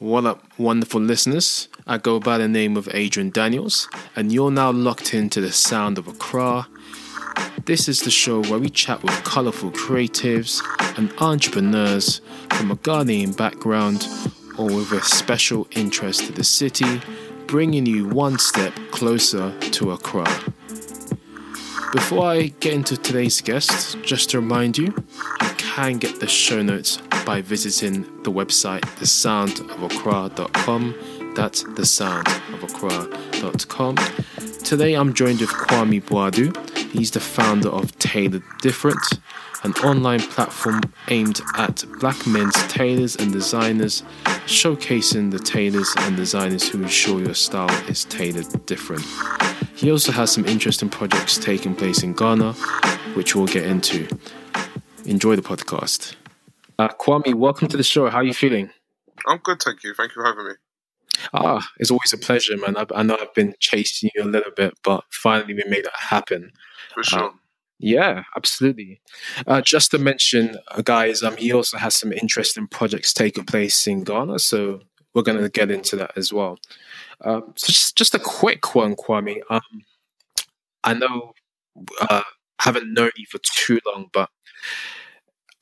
What up, wonderful listeners? I go by the name of Adrian Daniels, and you're now locked into the sound of Accra. This is the show where we chat with colourful creatives and entrepreneurs from a Ghanaian background or with a special interest to the city, bringing you one step closer to Accra. Before I get into today's guest, just to remind you, you can get the show notes by visiting the website thesoundofaccra.com. That's thesoundofaccra.com. Today I'm joined with Kwame Boadu. He's the founder of Tailored Different, an online platform aimed at black men's tailors and designers, showcasing the tailors and designers who ensure your style is tailored different. He also has some interesting projects taking place in Ghana, which we'll get into. Enjoy the podcast. Uh, Kwame, welcome to the show. How are you feeling? I'm good, thank you. Thank you for having me. Ah, it's always a pleasure, man. I, I know I've been chasing you a little bit, but finally we made that happen. For sure. Um, yeah, absolutely. Uh, just to mention, uh, guys, um, he also has some interesting projects taking place in Ghana, so we're going to get into that as well. Um, so just just a quick one, Kwame. Um, I know uh, I haven't known you for too long, but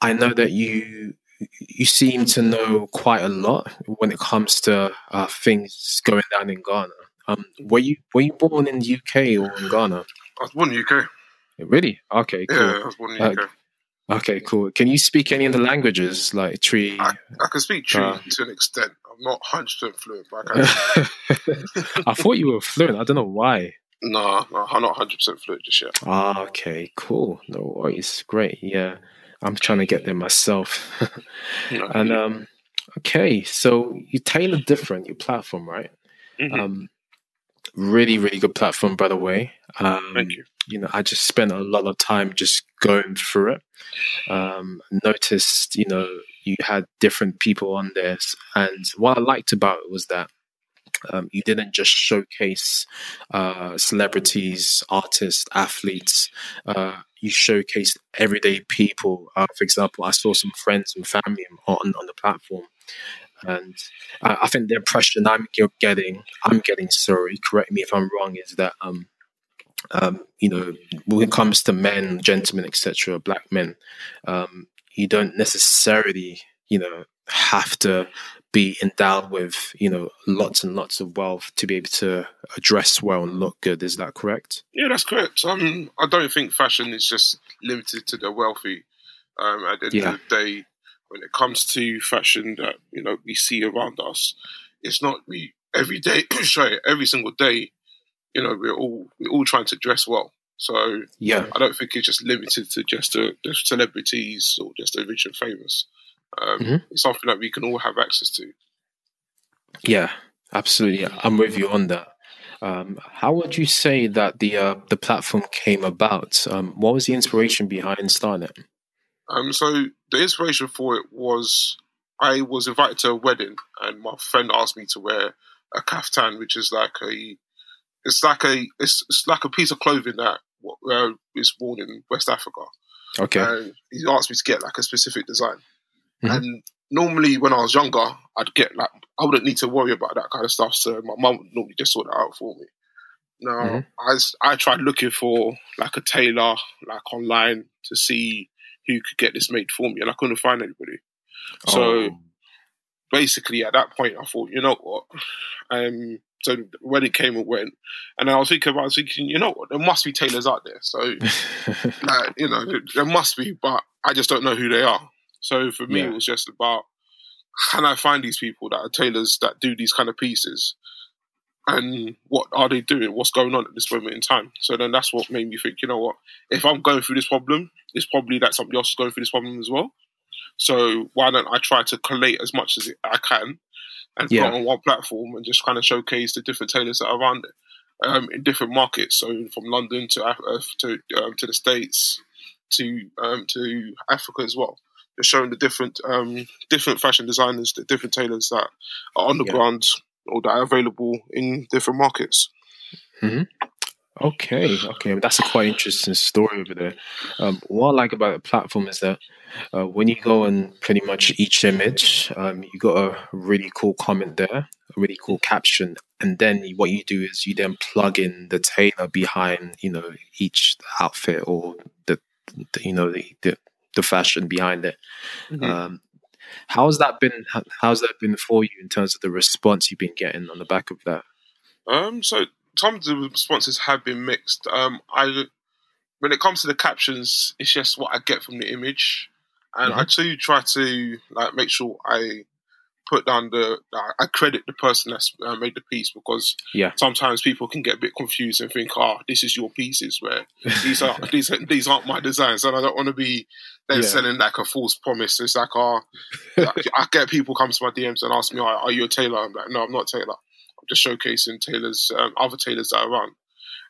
I know that you you seem to know quite a lot when it comes to uh, things going down in Ghana. Um, were you were you born in the UK or in Ghana? I was born in the UK. Really? Okay, cool. Yeah, I was born in the UK. Okay, cool. Can you speak any of the languages like Twi? I, I can speak Twi Uh, to an extent. I'm not 100% fluent, but I can. I thought you were fluent. I don't know why. no, no, I'm not 100% fluent just yet. Ah, okay, cool. No worries. Great. Yeah, I'm trying to get there myself. And um, okay, so you Tailored Different your platform, right? Mhm. Um, really, really good platform, by the way. Um, Thank you. You know, I just spent a lot of time just going through it. Um, noticed, you know, you had different people on this, and what I liked about it was that um, you didn't just showcase uh, celebrities, artists, athletes. Uh, you showcased everyday people. Uh, for example, I saw some friends and family on on the platform, and I, I think the impression I'm ge- getting, I'm getting, sorry, correct me if I'm wrong, is that um, um, you know, when it comes to men, gentlemen, etc., black men, um, you don't necessarily, you know, have to be endowed with, you know, lots and lots of wealth to be able to dress well and look good. Is that correct? Yeah, that's correct. Um, I don't think fashion is just limited to the wealthy. Um, at the end Yeah. of the day, when it comes to fashion that you know we see around us, it's not we every day. sorry, every single day. You know, we're all we're all trying to dress well. So Yeah. I don't think it's just limited to just the, the celebrities or just the rich and famous. Um, Mhm. It's something that we can all have access to. Yeah, absolutely. I'm with you on that. Um, how would you say that the uh, the platform came about? Um, what was the inspiration behind starting it? Um, so the inspiration for it was I was invited to a wedding, and my friend asked me to wear a kaftan, which is like a it's like a it's, it's like a piece of clothing that uh, is worn in West Africa. Okay. And he asked me to get like a specific design. Mhm. And normally when I was younger, I'd get like I wouldn't need to worry about that kind of stuff. So my mum would normally just sort that out for me. Now Mhm. I I tried looking for like a tailor like online to see who could get this made for me, and I couldn't find anybody. So Oh, basically, at that point, I thought, you know what? Um, so when it came and went, and I was thinking about, I was thinking, you know what? There must be tailors out there. So like, you know, there must be, but I just don't know who they are. So for me, Yeah. it was just about can I find these people that are tailors that do these kind of pieces, and what are they doing? What's going on at this moment in time? So then that's what made me think, you know what? If I'm going through this problem, it's probably that somebody else is going through this problem as well. So why don't I try to collate as much as I can and Yeah. put on one platform and just kind of showcase the different tailors that are around it um, in different markets. So from London to uh, to um, to the States to um, to Africa as well. Showing the different um, different fashion designers, the different tailors that are on the Yeah. ground or that are available in different markets. Okay, okay, that's a quite interesting story over there. Um, what I like about the platform is that uh, when you go and pretty much each image, um, you got a really cool comment there, a really cool caption, and then what you do is you then plug in the tailor behind, you know, each outfit or the, the you know, the, the, the fashion behind it. Mm-hmm. Um, how's that been? How's that been for you in terms of the response you've been getting on the back of that? Um, so some of the responses have been mixed. Um, I when it comes to the captions, it's just what I get from the image, and mm-hmm. I do try to like make sure I put down the I credit the person that's uh, made the piece because yeah. sometimes people can get a bit confused and think, "Oh, this is your pieces," where these are these these aren't my designs, and I don't want to be then yeah. selling like a false promise. It's like, "Oh, I get people come to my DMs and ask me, oh, "Are you a tailor?" I'm like, "No, I'm not a tailor." I'm just showcasing tailors, um, other tailors that I run."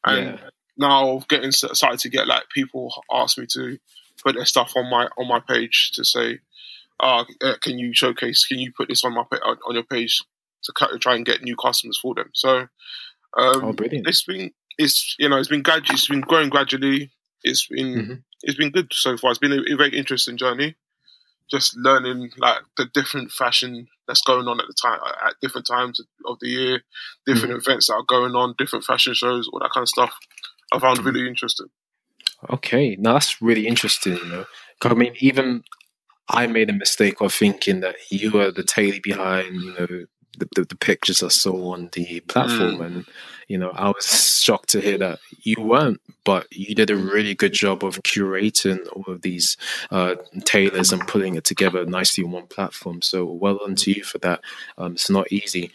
And yeah. now getting started to get like people ask me to put their stuff on my on my page to say, uh, can you showcase? Can you put this on my on your page to try and get new customers for them? So, um, oh, brilliant! It's been it's you know it's been gradually it's been growing gradually. It's been mm-hmm. it's been good so far. It's been a, a very interesting journey just learning like the different fashion that's going on at the time at different times of the year, different mm. events that are going on, different fashion shows, all that kind of stuff. I found really interesting. Okay, now that's really interesting. You know, I mean, even I made a mistake of thinking that you were the tailor behind, you know, the, the, the, pictures I saw on the platform, mm. and you know, I was shocked to hear that you weren't, but you did a really good job of curating all of these uh, tailors and putting it together nicely on one platform. So well done to you for that. Um, it's not easy.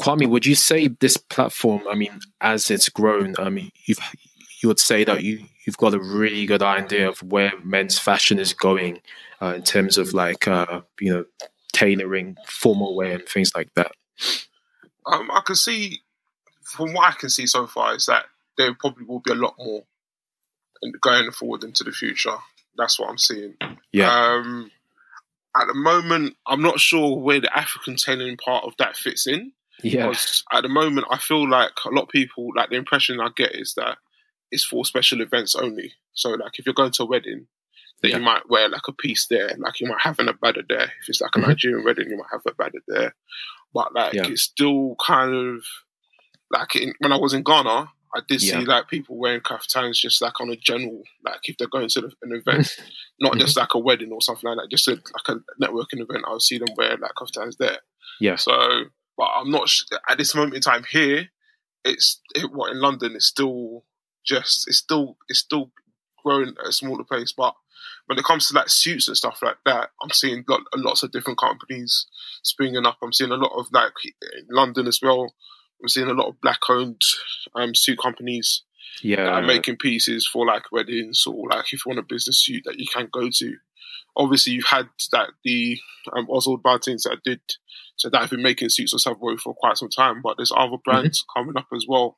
Kwame, would you say this platform? I mean, as it's grown, I mean, you've you would say that you you've got a really good idea of where men's fashion is going uh, in terms of like uh, you know tailoring formal wear and things like that. Um, I can see from what I can see so far is that there probably will be a lot more going forward into the future. That's what I'm seeing. Yeah. Um, at the moment, I'm not sure where the African tailoring part of that fits in. Yeah. Because at the moment, I feel like a lot of people, like the impression I get is that it's for special events only. So, like, if you're going to a wedding, then yeah. you might wear like a piece there. Like, you might have an agbada there. If it's like a mm-hmm. Nigerian wedding, you might have a agbada there. But like, yeah. it's still kind of like in, when I was in Ghana, I did yeah. see like people wearing kaftans just like on a general, like if they're going to an event, not just mm-hmm. like a wedding or something like that, just a, like a networking event. I would see them wear like kaftans there. Yeah. So, but I'm not at this moment in time here. It's it, what in London. It's still just it's still it's still growing at a smaller pace, but when it comes to like suits and stuff like that, I'm seeing lots of different companies springing up. I'm seeing a lot of like in London as well. I'm seeing a lot of black-owned um, suit companies yeah. that are making pieces for like weddings or like if you want a business suit that you can go to. Obviously, you've had that the um, Oswald Martins that did so that have been making suits of Savoy for quite some time, but there's other mm-hmm. brands mm-hmm. coming up as well,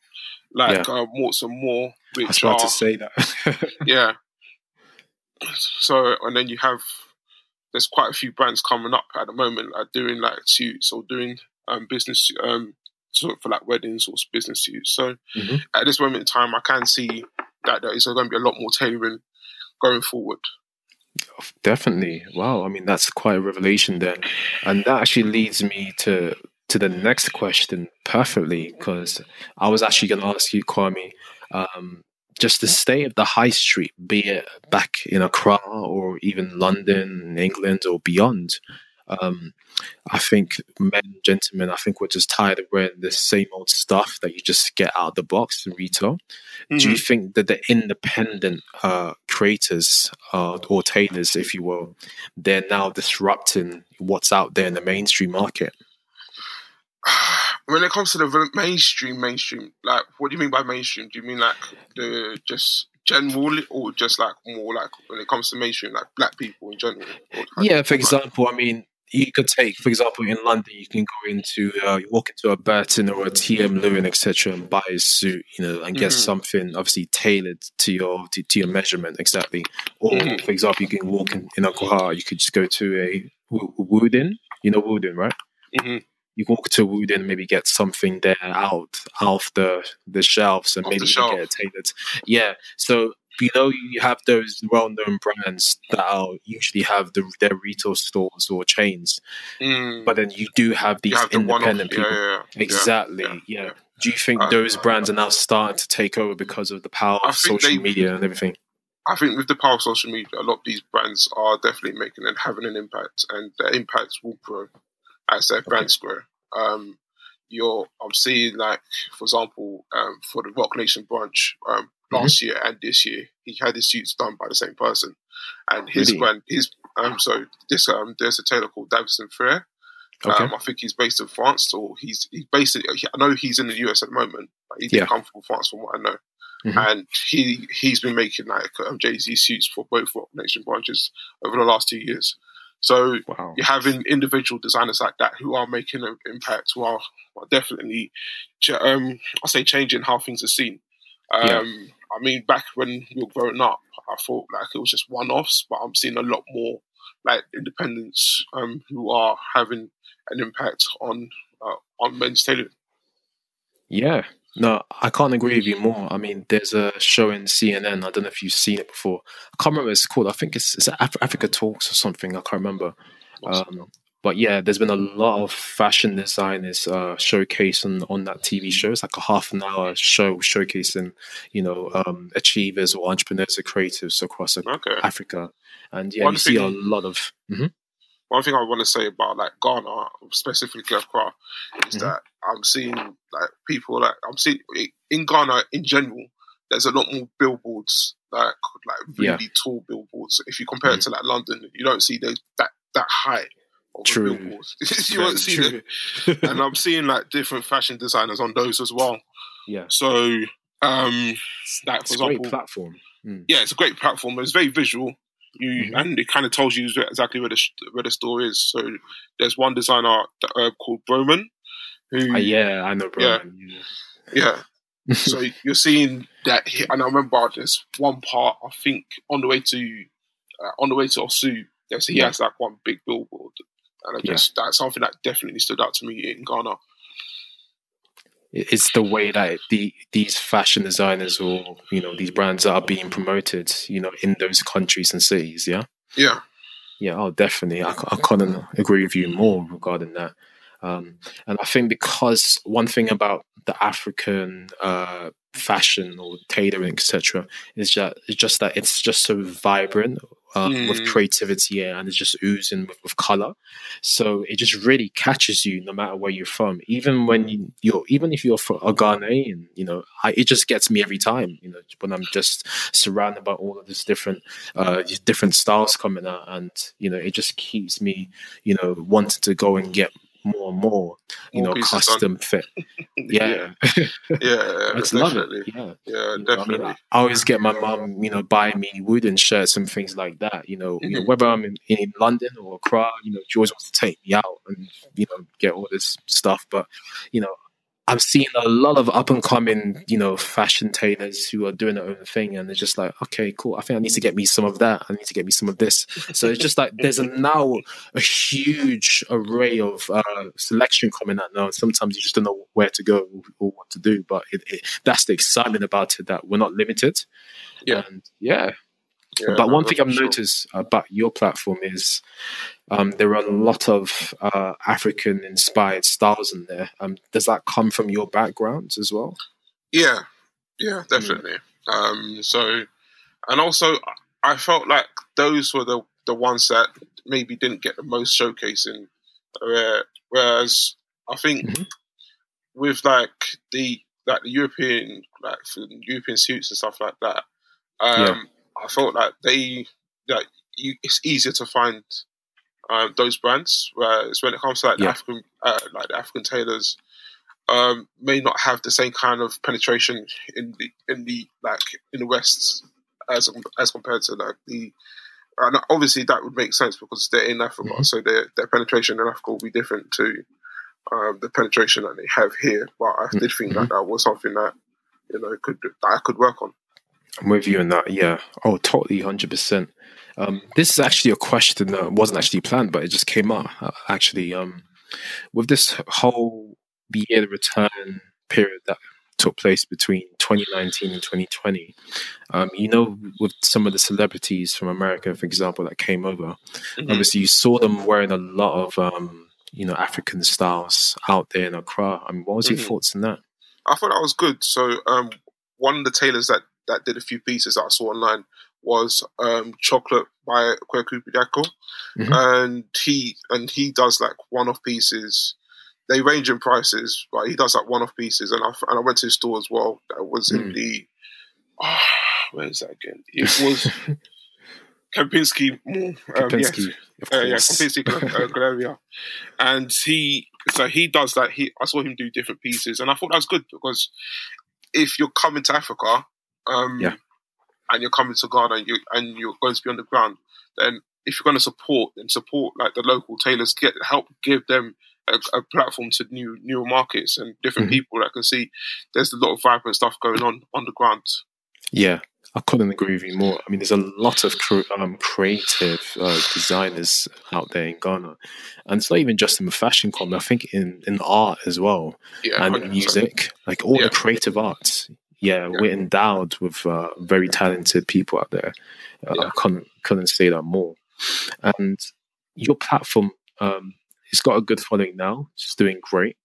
like yeah. uh, Morts and More. Which I was about are, to say that. yeah. So and then you have there's quite a few brands coming up at the moment, like doing like suits or doing um, business um, sort of for like weddings or business suits. So mm-hmm. at this moment in time, I can see that there is going to be a lot more tailoring going forward. Definitely. Wow. I mean, that's quite a revelation there. And that actually leads me to to the next question perfectly because I was actually going to ask you, Kwame, um, just the state of the high street, be it back in Accra or even London, England, or beyond. Um, I think men, gentlemen, I think we're just tired of wearing the same old stuff that you just get out of the box in retail. Mm-hmm. Do you mm-hmm. think that the independent uh, creators uh, or tailors, if you will, they're now disrupting what's out there in the mainstream market? When it comes to the mainstream, mainstream, like what do you mean by mainstream? Do you mean like the just general or just like more like when it comes to mainstream, like black people in general? Yeah, for example, I mean, you could take, for example, in London, you can go into, uh, you walk into a Burton or a TM Lewin, etc., and buy a suit, you know, and get mm-hmm. something obviously tailored to your to, to, your measurement exactly. Or, mm-hmm. for example, you can walk in, in Accra, you could just go to a Woodin, you know Woodin, right? Mm-hmm. you walk to Woodin maybe get something there out off the the shelves and Off maybe the shelf. get it tailored. Yeah. So you know you have those well-known brands that are usually have the, their retail stores or chains, Mm. but then you do have these have the independent Yeah, people. yeah, yeah. Exactly. yeah, Yeah. Do you think Uh, those brands are now starting to take over because of the power of social they- media and everything? I think with the power of social media, a lot of these brands are definitely making and having an impact, and their impacts will grow as their brands grow. Um, you're, I'm seeing like, for example, um, for the Roc Nation branch um, last year and this year, he had his suits done by the same person, and his Really? brand, his um, so this um, there's a tailor called Davison Frere. Okay. Um, I think he's based in France, or he's he's based. In, I know he's in the US at the moment, but he did Yeah. come from France, from what I know Mhm. and he he's been making like um, Jay Z suits for both Roc Nation branches over the last two years. So wow. you're having individual designers like that who are making an impact, who are, are definitely, um, I say, changing how things are seen. Um, Yeah. I mean, back when we were growing up, I thought like it was just one-offs, but I'm seeing a lot more like independents um, who are having an impact on uh, on men's tailoring. Yeah. No, I can't agree with you more. I mean, there's a show in CNN. I don't know if you've seen it before. I can't remember what it's called. I think it's, it's Af- Africa Talks or something. I can't remember. Um, but yeah, there's been a lot of fashion designers uh, showcasing on that TV show. It's like a half an hour show showcasing, you know, um, achievers or entrepreneurs or creatives across okay. Africa. And yeah, One you see a lot of. Mhm. one thing I want to say about like Ghana, specifically Accra, is Mhm. that I'm seeing like people like I'm seeing in Ghana in general. There's a lot more billboards, like like really Yeah. tall billboards. If you compare it to like London, you don't see those that that high True. you Very won't see them. true. And I'm seeing like different fashion designers on those as well. yeah. So, um, like It's for a great example, platform. Mm. yeah, it's a great platform. It's very visual. You Mhm. and it kind of tells you exactly where the where the store is. So there's one designer that, uh, called Broman, who Uh, yeah, I know, bro. Yeah. yeah. so you're seeing that, he, and I remember there's one part I think on the way to uh, on the way to Osu, there's he Yeah. has like one big billboard, and I Yeah. that's something that definitely stood out to me in Ghana. it's the way that the these fashion designers or you know these brands are being promoted you know in those countries and cities yeah Yeah, yeah oh definitely i, I couldn't agree with you more regarding that um, and i think because one thing about the african uh, fashion or tailoring etc is that it's just that it's just so vibrant uh, with Mm. creativity and it's just oozing with, with color so it just really catches you no matter where you're from even when you, you're even if you're from a ghanaian you know I, it just gets me every time you know when i'm just surrounded by all of these different uh different styles coming out and you know it just keeps me you know wanting to go and get more and more you More know custom fit yeah, yeah, yeah, I just love it yeah Yeah, you know, definitely. I mean, I always get my mom, you know, buy me Woodin shirts and things like that. You know, you know Mhm. whether I'm in, in London or Accra, you know, always wants to take me out and you know get all this stuff. But you know, I'm seeing a lot of up and coming, you know, fashion tailors who are doing their own thing, and they're just like, okay, cool. I think I need to get me some of that. I need to get me some of this. So it's just like there's a now a huge array of uh, selection coming out now. Sometimes you just don't know where to go or, what to do. But it, it, that's the excitement about it that we're not limited. Yeah. And yeah. Yeah, but one thing I've sure. noticed about your platform is um, there are a lot of uh, African inspired styles in there. Um, does that come from your background as well? Yeah, Mm. yeah, definitely. Um, so, and also, I felt like those were the the ones that maybe didn't get the most showcasing. Where, whereas I think Mhm. with like the like the European like European suits and stuff like that, um, Yeah. I felt like they like you, it's easier to find um, those brands. Whereas when it comes to like the Yeah. African uh, like the African tailors, um, may not have the same kind of penetration in the in the like in the West as as compared to like the. And obviously, that would make sense because they're in Africa, Mhm. so their their penetration in Africa will be different to um, the penetration that they have here. But I did think that that was something that you know could that I could work on. I'm with you on that. Yeah. Oh, totally, hundred percent. Um, this is actually a question that wasn't actually planned, but it just came up. Uh, actually, um, with this whole year return period that took place between 2019 and 2020. Um, you know, with some of the celebrities from America, for example, that came over, mm-hmm. obviously you saw them wearing a lot of, um, you know, African styles out there in Accra. I mean, what was mm-hmm. your thoughts on that? I thought that was good. So, um, one of the tailors that, that did a few pieces that I saw online was um, chocolate by Kweku Bediako, mm-hmm. and he and he does like one-off pieces they range in prices, but he does like one-off pieces. And I and I went to his store as well. That was mm. in the oh, where is that again? It was Kempinski Mall. Um, Kempinski, yes. uh, yeah, Kempinski uh, and he so he does that. He I saw him do different pieces, and I thought that was good because if you're coming to Africa, um, yeah. and you're coming to Ghana, and you and you're going to be on the ground, then if you're going to support, then support like the local tailors. Get help give them a, a, platform to new newer markets and different mm-hmm. people that can see there's a lot of vibrant stuff going on on the ground. Yeah, I couldn't agree with you more. I mean, there's a lot of um, creative uh, designers out there in Ghana, and it's not even just in the fashion community. I think in in art as well, yeah, and 100%. music, like all yeah. the creative arts. Yeah, yeah, we're endowed with uh, very talented people out there. Uh, I couldn't couldn't say that more. And your platform um, it's got a good following now. It's doing great.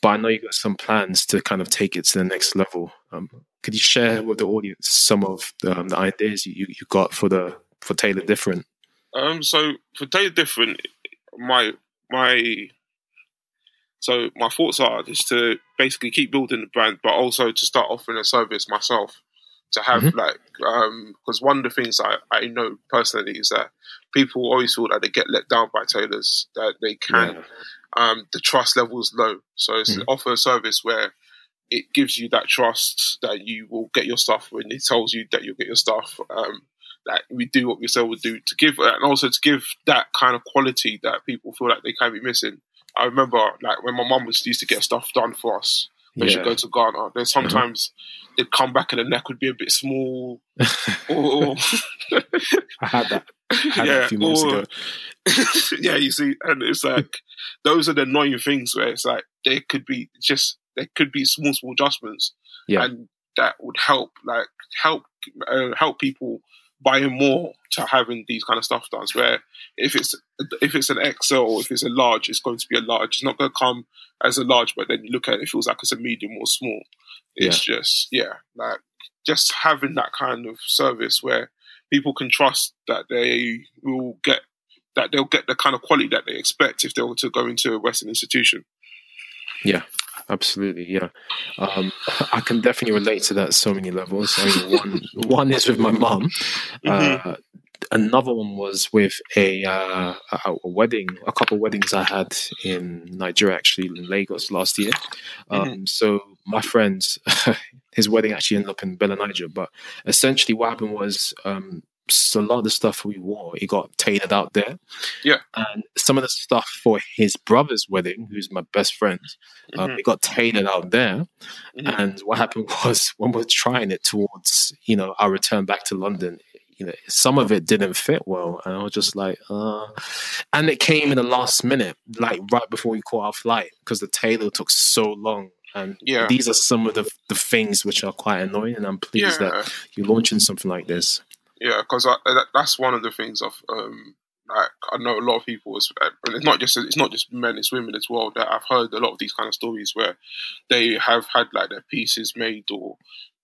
But I know you've got some plans to kind of take it to the next level. Um, could you share with the audience some of the, um, the ideas you, you got for the for Tailored Different? Um, so for Tailored Different, my my so my thoughts are is to basically keep building the brand, but also to start offering a service myself to have mm-hmm. like because um, one of the things I, I know personally is that people always feel that they get let down by tailors that they can yeah. um, the trust level is low so it's mm-hmm. offer a service where it gives you that trust that you will get your stuff when it tells you that you'll get your stuff um, that we do what we say we'll do to give and also to give that kind of quality that people feel like they can be missing I remember like when my mum was used to get stuff done for us when yeah. she go to Ghana. Then sometimes uh-huh. they'd come back and the neck would be a bit small. or, I had that. I had yeah, a few months or, ago. yeah, you see, and it's like those are the annoying things where it's like there could be just there could be small small adjustments, yeah, and that would help like help uh, help people buying more to having these kind of stuff done. Where if it's if it's an XL or if it's a large, it's going to be a large. It's not going to come as a large, but then you look at it, it feels like it's a medium or small. It's yeah. just yeah, like just having that kind of service where people can trust that they will get that they'll get the kind of quality that they expect if they were to go into a Western institution. Yeah, absolutely. Yeah, um, I can definitely relate to that so many levels. I mean, one one is with my mom. Mm-hmm. Uh, another one was with a, uh, a, wedding, a couple of weddings I had in Nigeria, actually in Lagos last year. Um, mm-hmm. So my friend's his wedding actually ended up in Bella Niger, but essentially what happened was um, so a lot of the stuff we wore, it got tailored out there. Yeah. And some of the stuff for his brother's wedding, who's my best friend, um, mm-hmm. it got tailored out there. Mm-hmm. And what happened was when we are trying it towards, you know, our return back to London, you know, some of it didn't fit well. And I was just like, uh, and it came in the last minute, like right before we caught our flight, because the tailor took so long. And yeah. these are some of the, the things which are quite annoying. And I'm pleased yeah. that you're launching something like this. Yeah, because that, that's one of the things of um, like I know a lot of people, uh, and it's not just it's not just men, it's women as well. That I've heard a lot of these kind of stories where they have had like their pieces made, or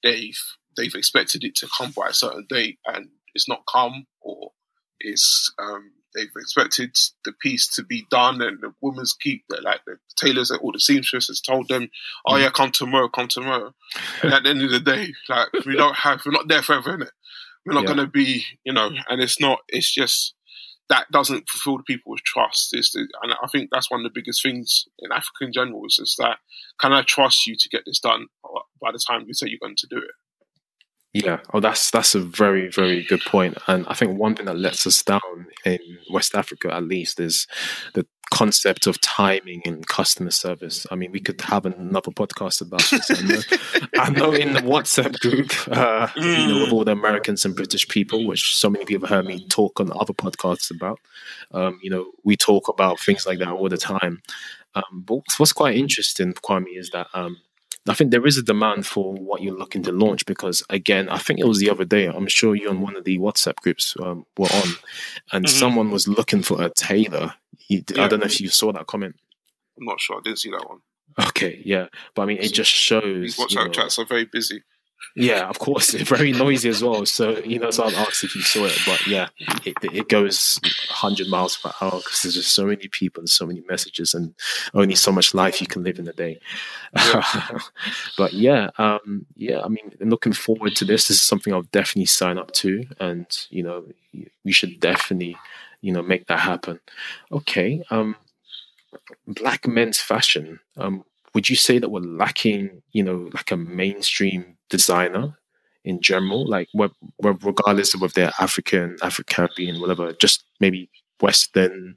they've they've expected it to come by a certain date, and it's not come, or it's um, they've expected the piece to be done, and the women's keep that like the tailors or the seamstresses told them, "Oh mm. yeah, come tomorrow, come tomorrow." and at the end of the day, like we don't have, we're not there forever, innit? We're not yeah. going to be, you know, and it's not. It's just that doesn't fulfill the people with trust. Is and I think that's one of the biggest things in Africa in general is just that can I trust you to get this done by the time you say you're going to do it? Yeah, oh, that's that's a very very good point, and I think one thing that lets us down in West Africa, at least, is the concept of timing and customer service. I mean, we could have another podcast about this. I know, I know in the WhatsApp group, uh, you know, with all the Americans and British people, which so many people have heard me talk on other podcasts about. Um, you know, we talk about things like that all the time, Um, but what's quite interesting, Kwame, is that um, I think there is a demand for what you're looking to launch because, again, I think it was the other day. I'm sure you on one of the WhatsApp groups um, were on, and mm-hmm. someone was looking for a tailor. He, yeah. I don't know if you saw that comment. I'm not sure. I didn't see that one. Okay, yeah, but I mean, it just shows. These WhatsApp you know, chats are very busy. Yeah, of course, very noisy as well. So you know, so I'll ask if you saw it, but yeah, it, it goes 100 miles per hour because there's just so many people and so many messages, and only so much life you can live in a day. Yeah. but yeah, um, yeah, I mean, looking forward to this. This is something I'll definitely sign up to, and you know, we should definitely, you know, make that happen. Okay, um, black men's fashion. Um, would you say that we're lacking, you know, like a mainstream designer in general, like what, regardless of if they're African, African Caribbean, whatever, just maybe Western,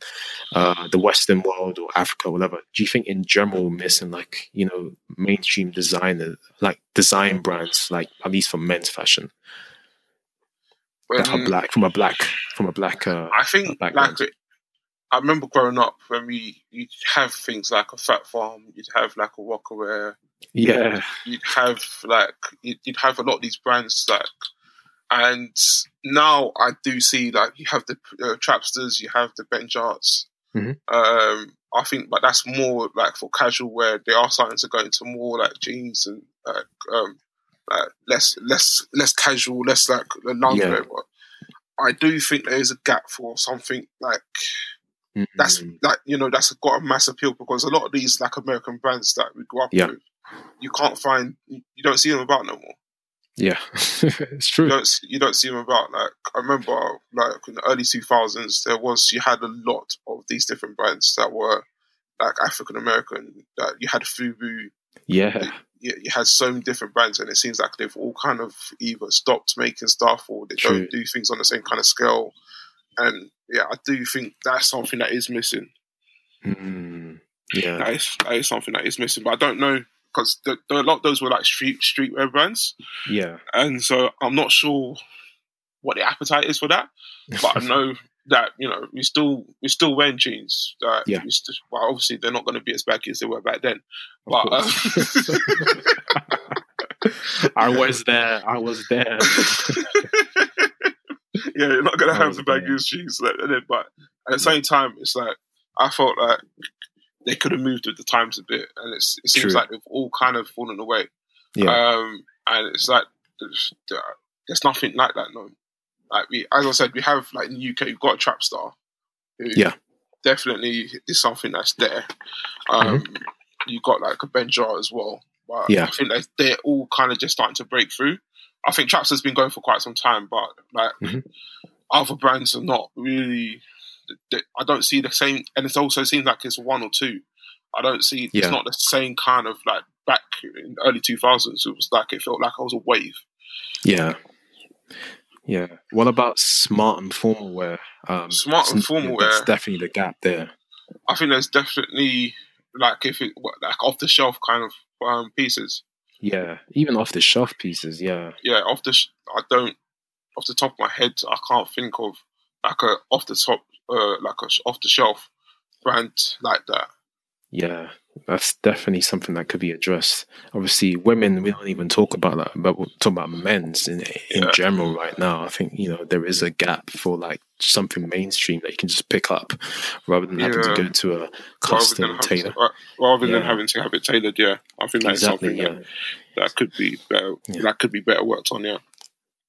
uh, the Western world or Africa, whatever. Do you think in general missing like you know mainstream designer, like design brands, like at least for men's fashion, that are black from a black from a black? Uh, I think black like I remember growing up when we you'd have things like a Phat Farm, you'd have like a Rocawear, yeah, you'd have like you'd have a lot of these brands like, and now I do see like you have the uh, Trapstars, you have the Ben Jarts. Mm-hmm. Um, I think, but that's more like for casual wear. They are starting to go into more like jeans and like um, like less less less casual, less like loungewear. Yeah. But I do think there is a gap for something like Mm-hmm. That's like you know that's got a mass appeal because a lot of these like American brands that we grew up yeah. with, you can't find, you don't see them about no more. Yeah, it's true. You don't, you don't see them about. Like I remember, like in the early two thousands, there was you had a lot of these different brands that were like African American. That you had Fubu. Yeah. You, you, had so many different brands, and it seems like they've all kind of either stopped making stuff or they True. don't do things on the same kind of scale. And yeah, I do think that's something that is missing. Mm, yeah, that is that is something that is missing. But I don't know because the, the, a lot of those were like street streetwear brands. Yeah, and so I'm not sure what the appetite is for that. But I know that you know we still we still wearing jeans. Uh, yeah. Still, well, obviously they're not going to be as baggy as they were back then. But uh, I was there. I was there. yeah, you're not gonna have the baggiest jeans. Like, but at the same time, it's like I felt like they could have moved with the times a bit, and it seems True. like they've all kind of fallen away. Yeah. Um, and it's like there's, there's, nothing like that. No, like we, as I said, we have like in the UK, you've got a Trapstar. yeah, definitely is something that's there. Um, mm-hmm. You got like a Ben Jar as well. But yeah. I think they're all kind of just starting to break through. I think Traps has been going for quite some time, but like mm-hmm. other brands are not really. I don't see the same, and it also seems like it's one or two. I don't see yeah. it's not the same kind of like back in early two thousands. It was like it felt like I was a wave. Yeah, yeah. What about smart and formal wear? Um, smart and formal wear. There's definitely the gap there. I think there's definitely like if it like off the shelf kind of um, pieces. Yeah, even off the shelf pieces. Yeah, yeah. Off the, sh- I don't, off the top of my head, I can't think of like a off the top, uh, like a off the shelf brand like that. Yeah, that's definitely something that could be addressed. Obviously, women we don't even talk about that, but we're talking about men's in in yeah. general right now. I think you know there is a gap for like something mainstream that you can just pick up rather than yeah. having to go to a custom rather tailor. To, rather yeah. than having to have it tailored, yeah, I think that's exactly, something that, that could be better. That could be better worked on, yeah.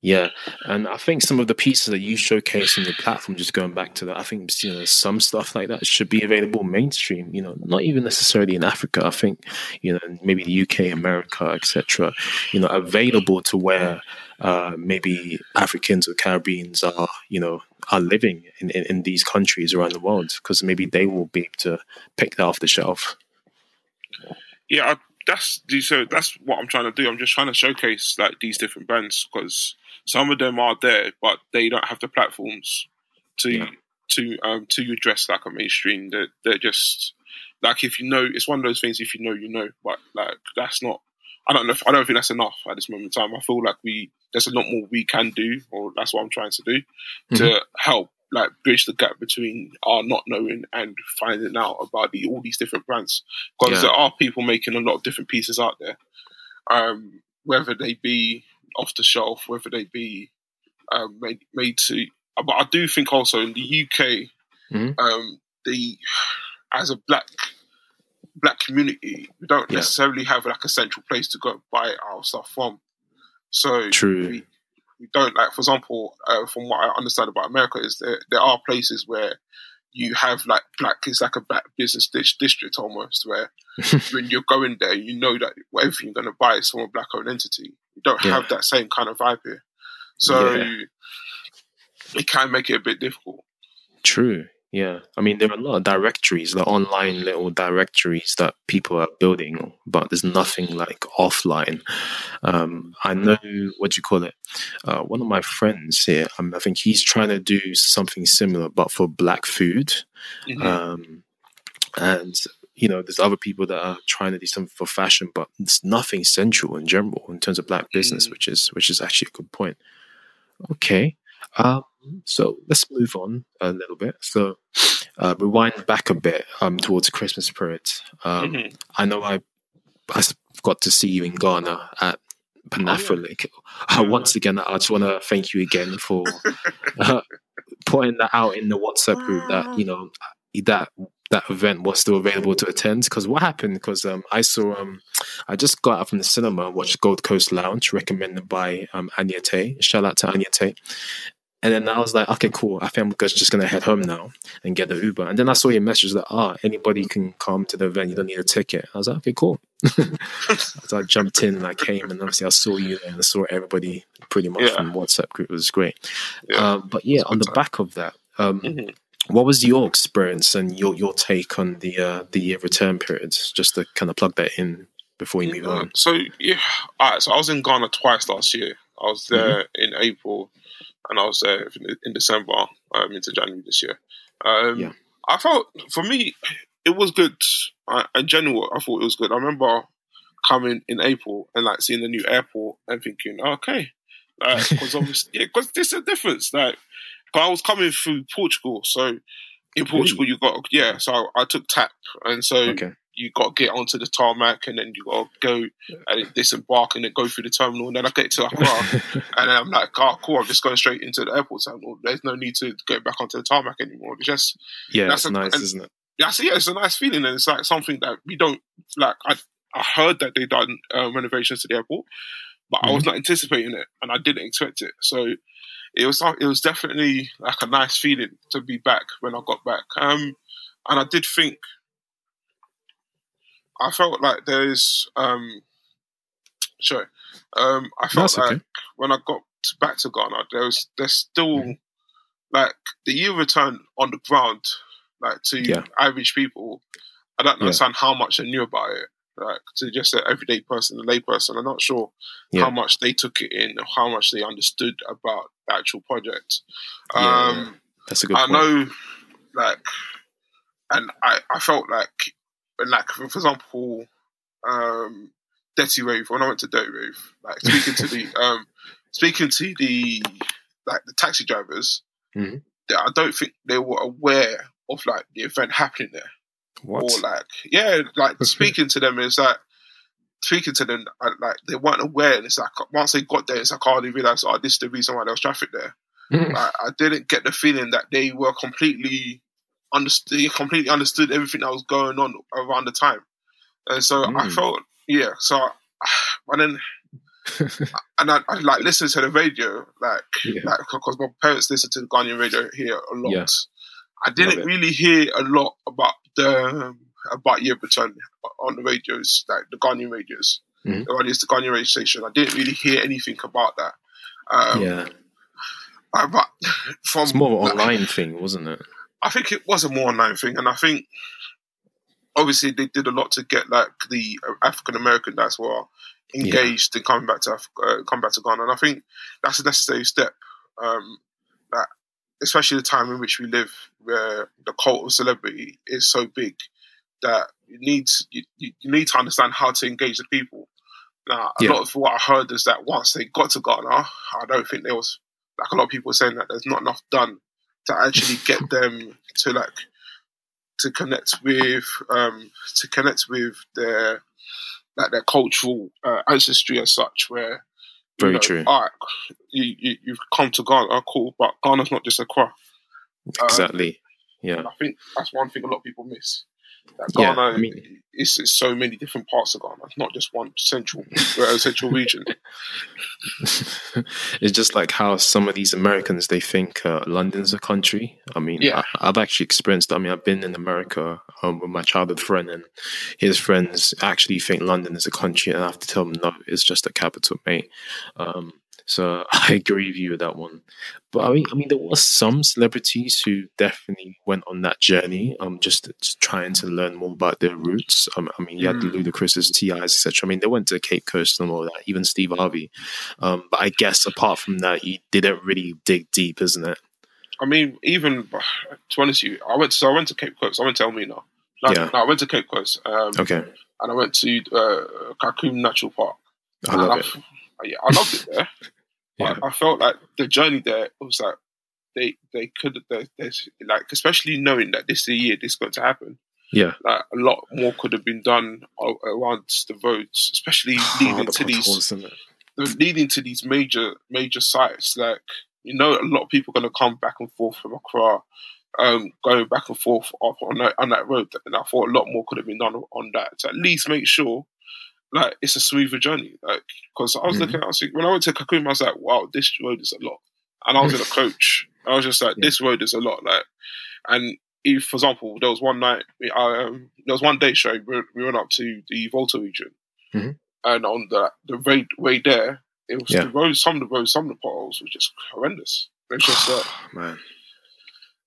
Yeah, and I think some of the pieces that you showcase on your platform, just going back to that, I think you know some stuff like that should be available mainstream. You know, not even necessarily in Africa. I think you know maybe the UK, America, etc. You know, available to where uh, maybe Africans or Caribbeans are you know are living in, in, in these countries around the world because maybe they will be able to pick that off the shelf. Yeah, that's so that's what I'm trying to do. I'm just trying to showcase like these different brands because some of them are there, but they don't have the platforms to yeah. to um to address like a mainstream. They're, they're just like if you know, it's one of those things. If you know, you know. But like that's not. I don't know. If, I don't think that's enough at this moment in time. I feel like we there's a lot more we can do, or that's what I'm trying to do mm-hmm. to help like bridge the gap between our not knowing and finding out about the all these different brands because Yeah. there are people making a lot of different pieces out there, um, whether they be off the shelf, whether they be um, made made to. But I do think also in the UK, Mhm. um, the as a black black community, we don't Yeah. necessarily have like a central place to go buy our stuff from. So True. we, we don't like, for example, uh, from what I understand about America, is there there are places where you have like black, it's like a black business dis- district almost, where when you're going there, you know that everything you're going to buy is from a black owned entity. You don't Yeah. have that same kind of vibe here, so Yeah. it can make it a bit difficult. True. Yeah. I mean, there are a lot of directories, like online little directories that people are building, but there's nothing like offline. Um, I know what do you call it. Uh, one of my friends here, um, I think he's trying to do something similar, but for black food. Mhm. Um, and you know, there's other people that are trying to do something for fashion, but it's nothing central in general in terms of black business, Mm. which is which is actually a good point. Okay, um, so let's move on a little bit. So uh, rewind back a bit um, towards Christmas spirit. Um, Mhm. I know I I s- got to see you in Ghana at Panafrolink. Uh, once again, I just want to thank you again for uh, putting that out in the WhatsApp group that you know that that event was still available to attend. Because what happened? Because um, I saw um, I just got out from the cinema, watched Gold Coast Lounge, recommended by um, Anya Tay. Shout out to Anya Tay. And then I was like, okay, cool. I think I'm just going to head home now and get the Uber. And then I saw your message that, ah, anybody can come to the event. You don't need a ticket. I was like, okay, cool. so I jumped in and I came and obviously I saw you there and I saw everybody pretty much Yeah. from WhatsApp group. It was great. Yeah. Um, but yeah, on the time. back of that, um, Mhm. what was your experience and your, your take on the uh, the return periods? Just to kind of plug that in before we move Uh, on. So yeah, all right. So I was in Ghana twice last year. I was there Mm-hmm. in April, and I was there in, December um, into January this year. Um, Yeah. I felt for me it was good. Uh, in general, I thought it was good. I remember coming in April and like seeing the new airport and thinking, okay, because obviously, yeah, because there's a difference. Like, 'cause I was coming through Portugal, so in Portugal you got yeah. So I, took TAP, and so Okay. You got to get onto the tarmac, and then you got to go and disembark, and then go through the terminal, and then I get to Accra, and then I'm like, oh, cool, I'm just going straight into the airport terminal. There's no need to go back onto the tarmac anymore. It's just Yeah, That's a- nice, and- isn't it? yeah, so yeah, it's a nice feeling, and it's like something that we don't like. I I heard that they done uh, renovations to the airport, but I was not anticipating it, and I didn't expect it. So it was it was definitely like a nice feeling to be back when I got back. Um, and I did think I felt like there's um, sorry, um, I felt That's like okay. when I got back to Ghana, there was there's still Mhm. like the year return on the ground, like to Yeah. average people. I don't Yeah. understand how much they knew about it. Like to just an everyday person, a layperson, I'm not sure Yeah. how much they took it in, or how much they understood about the actual project. Yeah, um, That's a good I point. know, like, and I, I felt like, like for example, um, Detty Rave. When I went to Detty Rave, like speaking to the, um, speaking to the, like the taxi drivers, Mhm. I don't think they were aware of like the event happening there, What? or like, yeah, like speaking to them is like. Speaking to them, I- like they weren't aware, and it's like once they got there, it's like oh, they realized, oh, this is the reason why there was traffic there. I, I didn't get the feeling that they were completely understood, they completely understood everything that was going on around the time, and so I Mm. felt, yeah. So, and then, and I, I like listened to the radio, like, Yeah. like because my parents listen to the Ghanaian radio here a lot. Yeah. I didn't really hear a lot about the about return on the radios, like the Ghanaian radios, Mhm. or at least the Ghanaian radio station. I didn't really hear anything about that. Um, yeah, I, but from it's more of an online thing, wasn't it? I think it was a more online thing, and I think obviously they did a lot to get like the African American diaspora engaged in coming back to Africa, uh, come back to Ghana, and I think that's a necessary step. Um, that especially the time in which we live, where the cult of celebrity is so big that you need you, you you need to understand how to engage the people. Now, a Yeah. lot of what I heard is that once they got to Ghana, I don't think there was like a lot of people saying that there's not enough done to actually get them to like to connect with um to connect with their like their cultural uh, ancestry as such where Very you know, true. all right you, you you've come to Ghana oh, cool but Ghana's not just Accra Um, exactly. Yeah. and I think that's one thing a lot of people miss that Yeah, Ghana I mean- is, is so many different parts of Ghana not just one central uh, central region it's just like how some of these Americans they think uh, London's a country. I mean, Yeah. I, I've actually experienced. I mean, I've been in America um, with my childhood friend, and his friends actually think London is a country, and I have to tell them no, it's just a capital, mate. Um, so I agree with you with that one. But I mean, I mean, there was some celebrities who definitely went on that journey, um, just, just trying to learn more about their roots. Um, I mean, you had the Mm. Ludacris's, T.I.'s, etc. I mean, they went to Cape Coast and all that. Even Steve Harvey. Um, but I guess apart from that, you didn't really dig deep, isn't it? I mean, even to be honest with you, I went. So I went to Cape Coast. I went to Elmina. No, Yeah. no, I went to Cape Coast, um, Okay, and I went to uh, Kakum Natural Park. I love I, it. Yeah, I loved it there. Yeah. I, I felt like the journey there was like they they could they, like especially knowing that this is the year this is going to happen. Yeah, Like a lot more could have been done around the roads, especially leading to these potholes, isn't it? the- leading to these major major sites. Like you know, a lot of people are going to come back and forth from Accra, um, going back and forth on that on that road. And I thought a lot more could have been done on that to at least make sure like it's a smoother journey. Like because I was Mhm. looking, I was thinking, when I went to Kakuma, I was like, wow, this road is a lot. And I was in a coach. I was just like, this road is a lot. Like, and if, for example, there was one night, I, um, there was one day show we, we went up to the Volta region, Mhm. and on the the way, way there, it was Yeah. the roads. Some of the roads, some of the potholes were just horrendous. It's just like Man,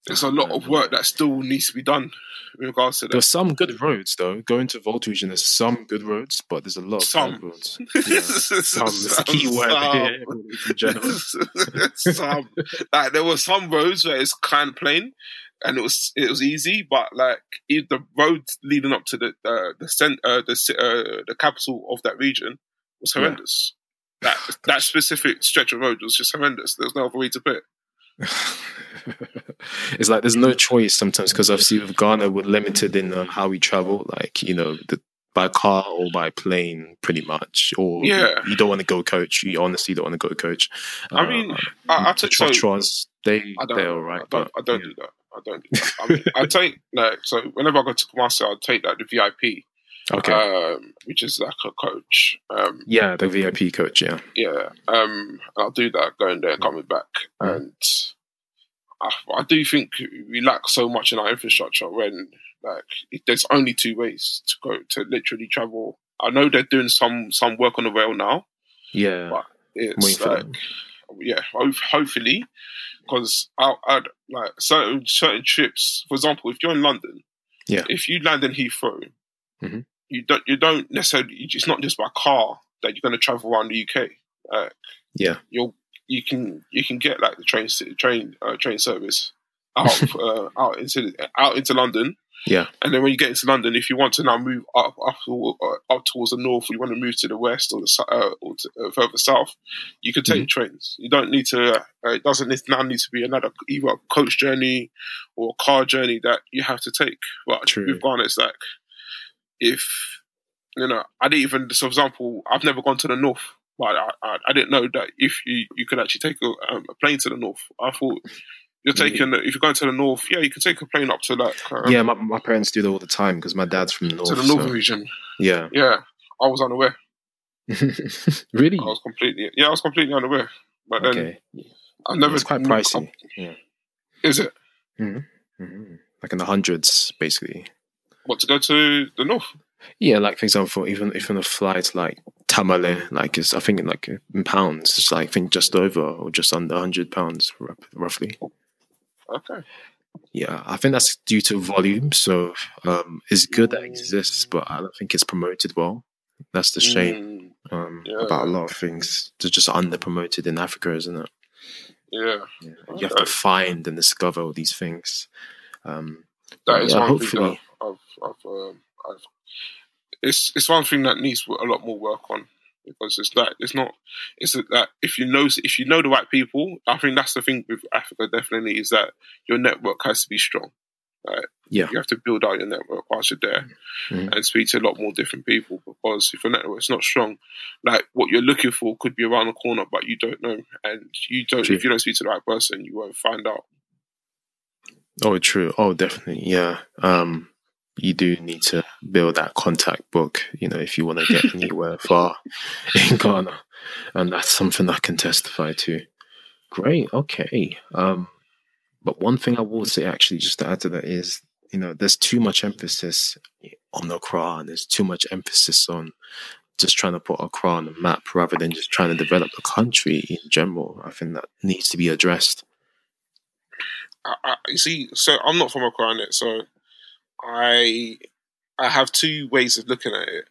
there's a lot of work that still needs to be done in regards to that. there's some good roads though. Going to Volta region, there's some good roads, but there's a lot of Some. bad roads. Yeah. Some is the key word here in general. some like there were some roads where it's kind of plain and it was it was easy, but like if the road leading up to the uh, the cent, uh, the uh, the capital of that region was Yeah. horrendous. That that specific stretch of road was just horrendous. There's no other way to put it. it's like there's no choice sometimes because obviously with Ghana we're limited in uh, how we travel, like you know, the, by car or by plane, pretty much. Or Yeah. you don't want to go coach. You honestly don't want to go coach. I mean, I, I the take so they I they're all right. I don't, but, I don't yeah. do that. I don't do that. I mean, I take like so whenever I go to Kumasi, I'll take like the VIP, Okay. um, which is like a coach. Um, yeah, the VIP coach. Yeah. yeah, um, I'll do that going there, coming back, Mm. and I, I do think we lack so much in our infrastructure when like if there's only two ways to go to literally travel. I know they're doing some some work on the rail now. Yeah. But It's like yeah, ho- hopefully, because I, I'd like certain certain trips. For example, if you're in London, Yeah. if you land in Heathrow, Mhm. You don't you don't necessarily. It's not just by car that you're going to travel around the UK. Uh, Yeah. you'll you can you can get like the train train uh, train service out uh, out into out into London. Yeah. And then when you get into London, if you want to now move up up, uh, up towards the north, or you want to move to the west or the uh, or to, uh, further south, you can take Mm-hmm. trains. You don't need to. Uh, it doesn't now need to be another either a coach journey or a car journey that you have to take. But True. with Ghana, it's like if you know, I didn't even. So, for example, I've never gone to the north, but I, I, I didn't know that if you, you could actually take a, um, a plane to the north. I thought you're taking if you're going to the north, yeah, you can take a plane up to like um, Yeah, my, my parents do that all the time because my dad's from the north. to the northern so- region. yeah. Yeah, I was unaware. really? I was completely yeah, I was completely unaware. But then Okay. I never. it's quite pricey. Yeah. Is it hmm Like in the hundreds, basically. What to go to the north? Yeah, like for example, even even a flight like Tamale, like is I think like in pounds, it's like I think just over or just under hundred pounds roughly. Okay. Yeah, I think that's due to volume. So um, it's good that it exists, but I don't think it's promoted well. That's the shame Mm, um, Yeah. about a lot of things. They're just under promoted in Africa, isn't it? yeah, Yeah. You have to find and discover all these things. Um, that is Yeah, hopefully. I've, I've, um, I've. It's it's one thing that needs a lot more work on because it's that it's not it's that if you know if you know the right people, I think that's the thing with Africa definitely is that your network has to be strong. Right? Yeah. You have to build out your network whilst you're there Mhm. and speak to a lot more different people because if your network's not strong, like what you're looking for could be around the corner, but you don't know. And you don't True. if you don't speak to the right person, you won't find out. Oh, true. Oh, definitely. Yeah. Um, you do need to build that contact book, you know, if you want to get anywhere far in Ghana. And that's something I can testify to. Great. Okay. Um, but one thing I will say, actually, just to add to that, is you know, there's too much emphasis on Accra, and there's too much emphasis on just trying to put Accra on the map rather than just trying to develop the country in general. I think that needs to be addressed. I, I, you see, so I'm not from Accra, so I I have two ways of looking at it.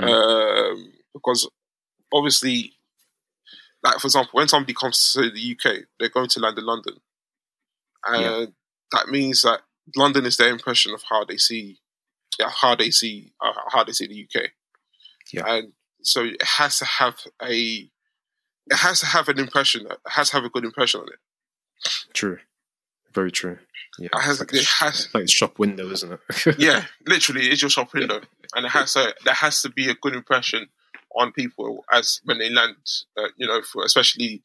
Mm. Um, because obviously, like for example, when somebody comes to the UK, they're going to land in London, and Yeah. that means that London is their impression of how they see, yeah, how they see, uh, how they see the UK. Yeah. and so it has to have a, it has to have an impression. It has to have a good impression on it. True. Very true. Yeah. It has, it's like, a it sh- has, like shop window, isn't it? yeah, literally, it's your shop window, and it has to there has to be a good impression on people as when they land. Uh, you know, for especially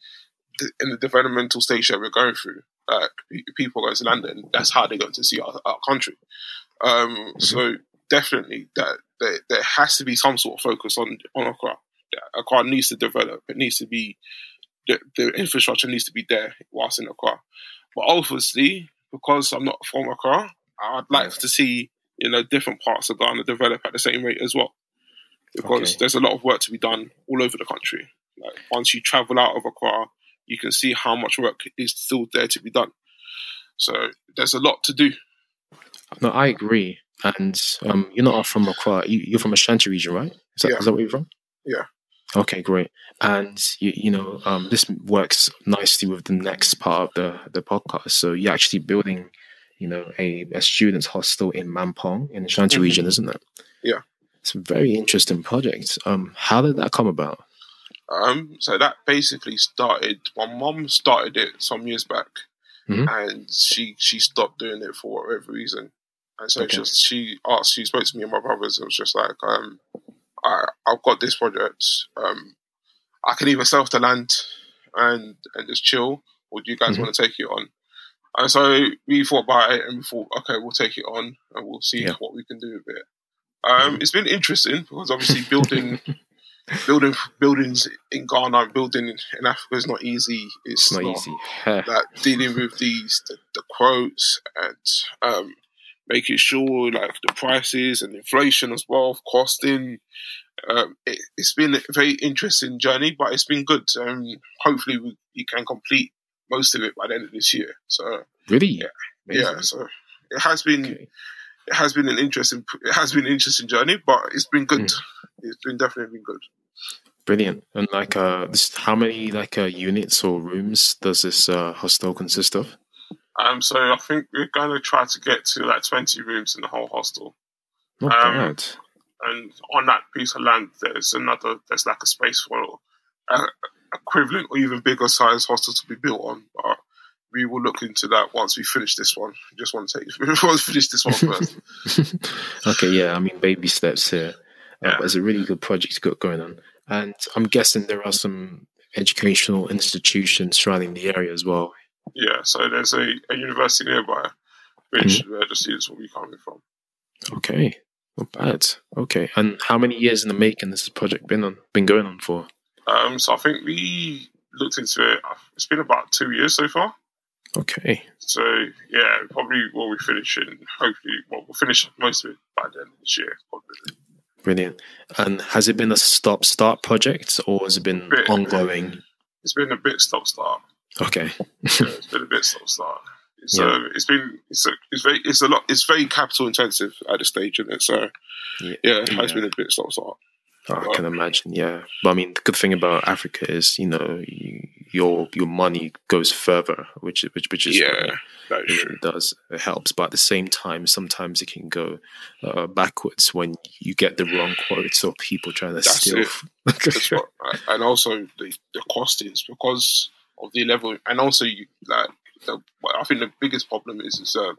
in the developmental stage that we're going through. Like people going to London, that's how they're going to see our, our country. Um, So definitely, that there, there has to be some sort of focus on on Accra. Accra needs to develop. It needs to be the, the infrastructure needs to be there whilst in Accra. But obviously, because I'm not from Accra, I'd like Yeah. to see you know different parts of Ghana develop at the same rate as well, because Okay. there's a lot of work to be done all over the country. Like once you travel out of Accra, you can see how much work is still there to be done. So there's a lot to do. no, I agree. And um, you're not from Accra. You, you're from Ashanti region, right? Is that, Yeah. is that where you're from? Yeah. Okay, great. And you, you know, um, this works nicely with the next part of the the podcast. So you're actually building, you know, a, a students' hostel in Mampong in the Ashanti Mhm. region, isn't it? Yeah. It's a very interesting project. Um, how did that come about? Um, so that basically started. My mom started it some years back, Mhm. and she she stopped doing it for whatever reason. And so Okay. just she asked, she spoke to me and my brothers. and was just like, um, I I've got this project. Um, I can either sell off the land and and just chill, or do you guys Mhm. want to take it on? And so we thought about it, and we thought, okay, we'll take it on, and we'll see Yeah. what we can do with it. Um, Mhm. It's been interesting because obviously building building buildings in Ghana and building in Africa is not easy. It's, It's not easy. Like dealing with these the, the quotes and um, making sure like the prices and inflation as well, costing. Um, it, it's been a very interesting journey, but it's been good. Um, hopefully, we, we can complete most of it by the end of this year. So Really? Yeah. Amazing. yeah, so it has been Okay. it has been an interesting it has been an interesting journey, but it's been good. Mm. It's been definitely been good. Brilliant. And like, uh, this, how many like uh, units or rooms does this uh, hostel consist of? Um, so I think we're going to try to get to like 20 rooms in the whole hostel. Not Um, bad. And on that piece of land, there's another, there's like a space for a equivalent or even bigger size hostel to be built on. But we will look into that once we finish this one. I just want to take, we want to finish this one first. okay, yeah. I mean, baby steps here. Uh, Yeah. but it's a really good project got going on, and I'm guessing there are some educational institutions surrounding the area as well. Yeah, so there's a, a university nearby, which where the students will be coming from. Okay, not bad. Okay, and how many years in the making has this project been on? Been going on for? Um, so I think we looked into it. It's been about two years so far. Okay, So yeah, probably what we finish in. Hopefully, well, we'll finish most of it by the end of this year. Probably. brilliant. And has it been a stop-start project, or has it been Bit. ongoing? It's been a bit stop start. Okay, Yeah, it's been a bit stop start. So Yeah. it's been it's a, it's very it's a lot it's very capital intensive at this stage, isn't it? So Yeah. yeah, it has Yeah. been a bit stop start. I can imagine, yeah. But I mean, the good thing about Africa is, you know, you, your your money goes further, which which which is yeah, that is it true. does. It helps, but at the same time, sometimes it can go uh, backwards when you get the wrong quotes or people trying to That's steal. it. That's what, and also the the costings because of the level, and also you like. The, I think the biggest problem is is um,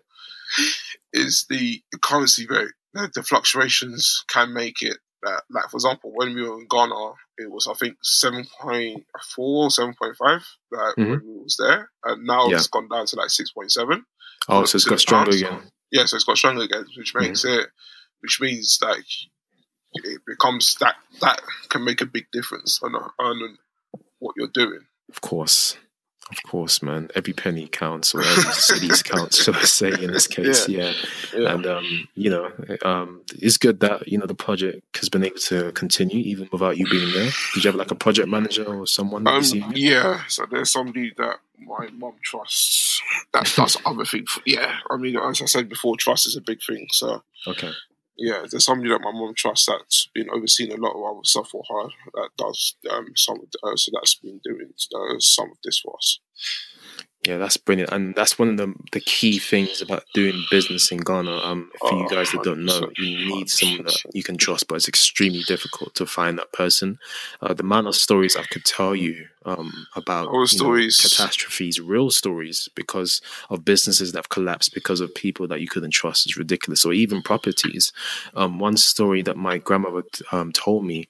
is the currency rate. The, the fluctuations can make it. Uh, like for example, when we were in Ghana, it was I think seven point four, seven point five. Like Mhm. when we was there, and now Yeah. it's gone down to like six point seven. oh, so it's got stronger pounds. again. Yeah, so it's got stronger again, which Mm-hmm. makes it, which means like it becomes that that can make a big difference on on what you're doing. Of course. Of course, man. Every penny counts, or every cities counts, shall I say, in this case. Yeah. Yeah, And, um, you know, um, it's good that, you know, the project has been able to continue even without you being there. Did you have like a project manager or someone um, yeah. So there's somebody that my mom trusts that does other things. Yeah, I mean, as I said before, trust is a big thing. So Okay. Yeah, there's somebody that my mom trusts that's been overseeing a lot of our stuff for her that does um, some of the, uh, so that's been doing uh, some of this for us. Yeah, that's brilliant, and that's one of the the key things about doing business in Ghana. Um, for you Oh, guys that don't know, you need someone that you can trust, but it's extremely difficult to find that person. Uh, the amount of stories I could tell you um, about you know, stories. catastrophes, real stories, because of businesses that have collapsed because of people that you couldn't trust is ridiculous, or even properties. Um, one story that my grandmother um, told me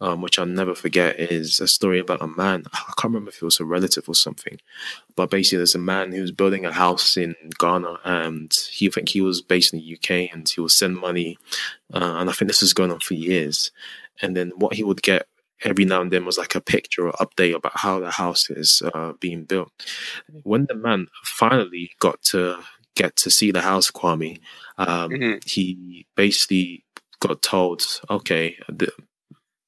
um, which I'll never forget, is a story about a man. I can't remember if it was a relative or something, but basically, there's a man who was building a house in Ghana, and he I think he was based in the UK, and he would send money, uh, and I think this was going on for years. And then what he would get every now and then was like a picture or update about how the house is uh, being built. When the man finally got to get to see the house, Kwame, um, Mhm. he basically got told, okay, the,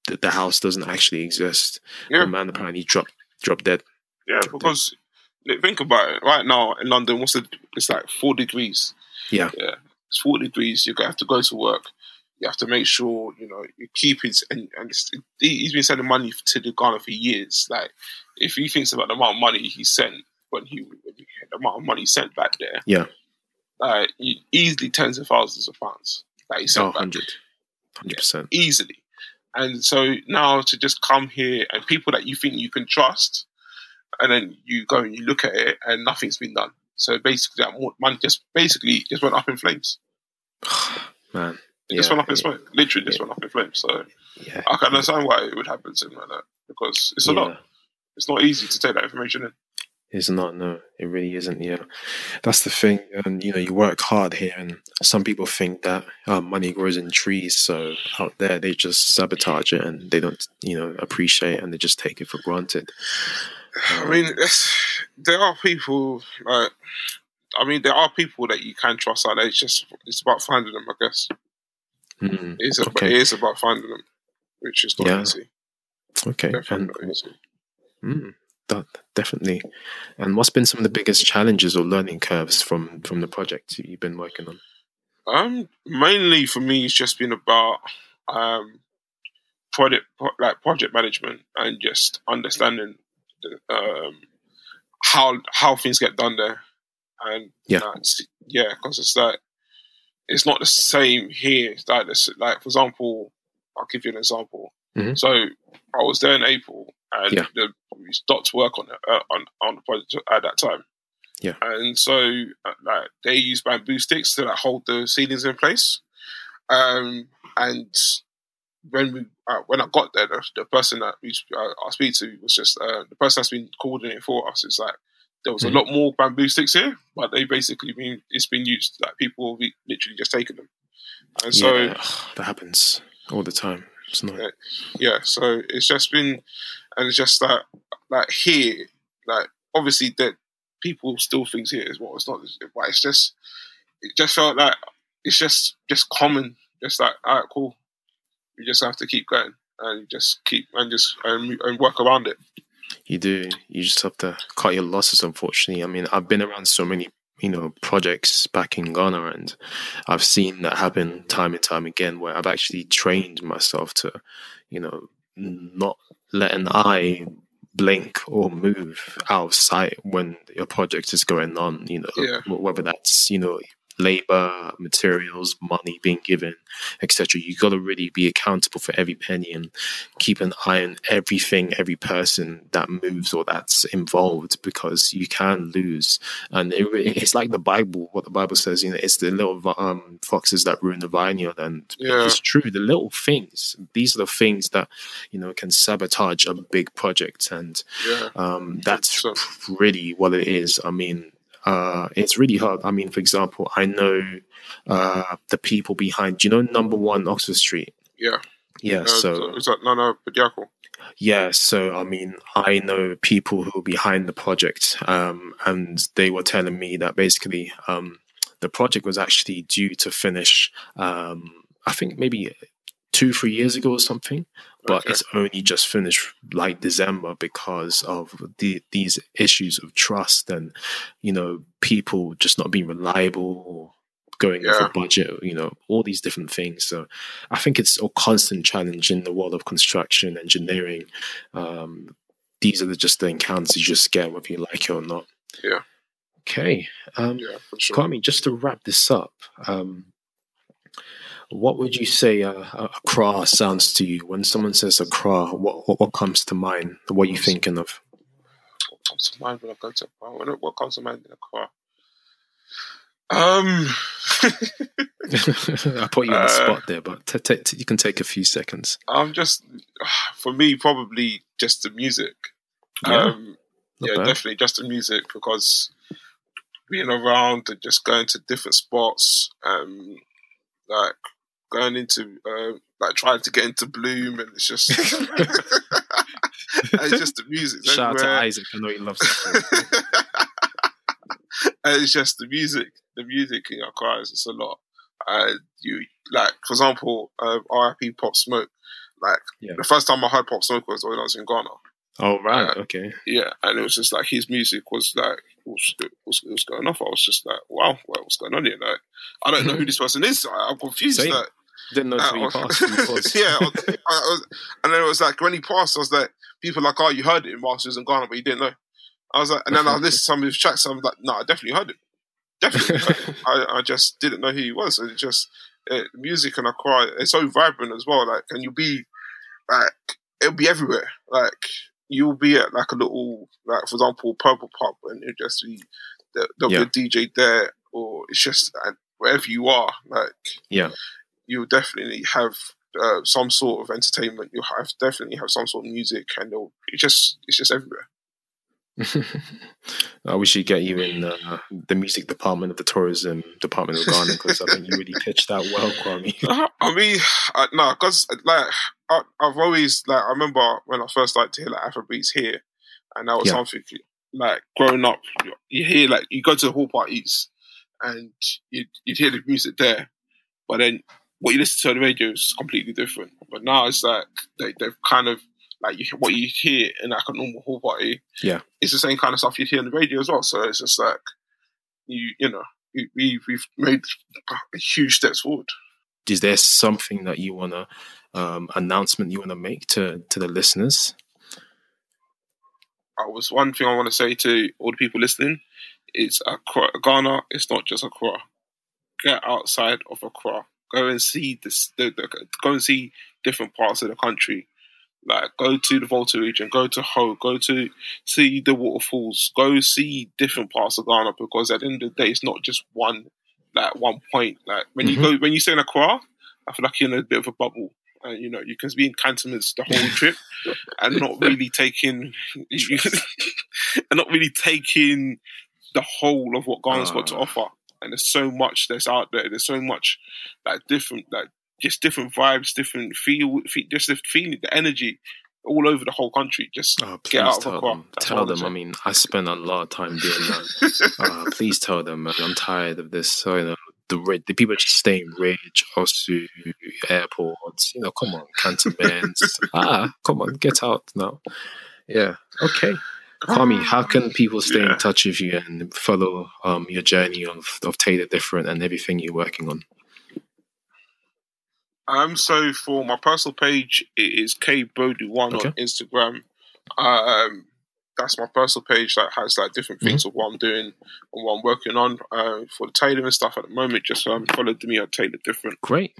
the, the house doesn't actually exist. Yeah. Um, the man apparently dropped dropped dead. Yeah, because like, think about it. Right now in London, what's the? It's like four degrees. Yeah. yeah. It's four degrees. You're gonna have to go to work. You have to make sure you know you keep it. And, and he's been sending money to the Ghana for years. Like if he thinks about the amount of money he sent when he, when he the amount of money sent back there, Yeah. like easily tens of thousands of pounds that he sent Oh, back 100 percent. easily. And so now to just come here and people that you think you can trust, and then you go and you look at it and nothing's been done. So basically, that mo- money just basically just went up in flames. Man, It just went up in yeah. smoke. Literally, just Yeah. went up in flames. So yeah, I can understand why it would happen to him like that because it's a yeah. lot. It's not easy to take that information in. It's not. No, it really isn't. Yeah, that's the thing. And you know, you work hard here, and some people think that uh, money grows in trees. So out there, they just sabotage it, and they don't, you know, appreciate, it, and they just take it for granted. I mean, there are people like. I mean, there are people that you can trust out there. It's just it's about finding them, I guess. Mm, It's about, it is about finding them, which is not Yeah. easy. okay, Definitely and not easy. Mm, definitely. And what's been some of the biggest challenges or learning curves from from the project you've been working on? Um, mainly for me, it's just been about um, project pro- like project management and just understanding the, um, how how things get done there, and Yeah. yeah, because it's like it's not the same here. It's like this, like for example, I'll give you an example. Mhm. So I was there in April, and Yeah. the, we stopped work on it uh, on on the project at that time. Yeah. and so uh, like they use bamboo sticks to like hold the ceilings in place. Um, and when we uh, when I got there, the, the person that we I speak to was just uh, the person that's been coordinating for us. Is like there was Mhm. a lot more bamboo sticks here, but they basically been it's been used. Like people have literally just taken them, and so yeah, that happens all the time. It's not. Yeah, so it's just been, and it's just that, like here, like obviously that people still think here is what it's not, but it's just, it just felt like it's just just common, just like all right, cool. You just have to keep going and just keep and just and, and work around it. You do. You just have to cut your losses. Unfortunately, I mean, I've been around so many you know projects back in Ghana, and I've seen that happen time and time again. Where I've actually trained myself to, you know, not let an eye blink or move out of sight when your project is going on. You know, Yeah. whether that's you know labor, materials, money being given, etc. You got to really be accountable for every penny and keep an eye on everything, every person that moves or that's involved, because you can lose. And it, it's like the Bible. What the Bible says, you know, it's the little um, foxes that ruin the vineyard, and Yeah. it's true. The little things, these are the things that you know can sabotage a big project, and Yeah. um, that's So- really what it is. I mean, uh, it's really hard. I mean, for example, I know uh, the people behind. Do you know Number One Oxford Street? Yeah. Yeah. Uh, so is that Nana Bediako? yeah. So I mean, I know people who are behind the project, um, and they were telling me that basically um, the project was actually due to finish. Um, I think maybe two, three years ago or something but Okay. it's only just finished like December because of the these issues of trust and you know people just not being reliable or going Yeah. over budget, you know, all these different things. So I think it's a constant challenge in the world of construction, engineering. Um, these are the, just the encounters you just get whether you like it or not. Yeah. Okay. Um, Yeah, sure. Kwame, just to wrap this up, um, what would you say a, a Accra sounds to you when someone says Accra? What, what what comes to mind? What are you thinking of? What comes to mind when I go to a what, what comes to mind in a car? Um, I put you on the Uh, spot there, but t- t- t- you can take a few seconds. I'm just for me probably just the music. Yeah, um, yeah, bad. definitely just the music because being around and just going to different spots, um, like going into uh, like trying to get into Bloom, and it's just it's just the music. Shout out to. Isaac. I know he loves it. it's just the music. The music in your cars is a lot. Uh, you like, for example, uh, RIP Pop Smoke. Like Yeah. the first time I heard Pop Smoke was when I was in Ghana. oh right, Uh, okay. Yeah, and it was just like his music was like was, was, was going off. I was just like, wow, what's going on here? Like, I don't know who this person is. I, I'm confused. Like, Didn't know uh, until you passed. who it was. yeah, I and then it was like when he passed, I was like, people like, oh, you heard it in Masters in Ghana, but you didn't know. I was like, and then I listened to some of his tracks. And I'm like, no, I definitely heard it. Definitely, heard it. I, I just didn't know who he was. And it just uh, music and Accra, it's so vibrant as well. Like, and you'll be like, it'll be everywhere. Like, you'll be at like a little, like for example, Purple Pub, and it'll just be there- there'll Yeah. be a DJ there, or it's just uh, wherever you are. Like, Yeah. You'll definitely have uh, some sort of entertainment. You'll have definitely have some sort of music, and it's just it's just everywhere. I wish you'd get you in uh, the music department of the tourism department of Ghana because I think you really pitched that well, Kwame. I mean, I, no, because like I, I've always like I remember when I first started to hear like Afrobeats here, and that was Yeah. something like growing up. You, you hear like you go to the hall parties, and you'd, you'd hear the music there, but then what you listen to on the radio is completely different. But now it's like they they've kind of like you, what you hear in like a normal hall party, Yeah. it's the same kind of stuff you hear on the radio as well. So it's just like you you know we, we we've made huge steps forward. Is there something that you want to um, announcement you want to make to to the listeners? I was one thing I want to say to all the people listening is Accra, Ghana. It's not just Accra. Get outside of Accra. Go and see this. The, the, go and see different parts of the country. Like go to the Volta region. Go to Ho. Go to see the waterfalls. Go see different parts of Ghana because at the end of the day, it's not just one like one point. Like when you go when you stay in Accra, I feel like you're in a bit of a bubble. And you know you can be in cantonments the whole trip and not really taking and not really taking the whole of what Ghana's got to Ah. offer. And there's so much that's out there. There's so much like different, like just different vibes, different feel, fe- just the feeling, the energy all over the whole country. Just Oh, get out of tell Accra. them. Tell I them. I mean, I spend a lot of time doing that. uh, please tell them, man. I'm tired of this. So, you know, the the people just stay in Ridge, Osu, airports. You know, come on, cantonments. ah, come on, get out now. Yeah. Okay. Kwame, how can people stay Yeah. in touch with you and follow um, your journey of, of Tailored Different and everything you're working on? Um, so for my personal page, it is K Boadu one Okay. on Instagram. Um, that's my personal page that has like different things Mm-hmm. of what I'm doing and what I'm working on. Uh, for the Taylor and stuff at the moment, just um, follow me on Tailored Different. Great.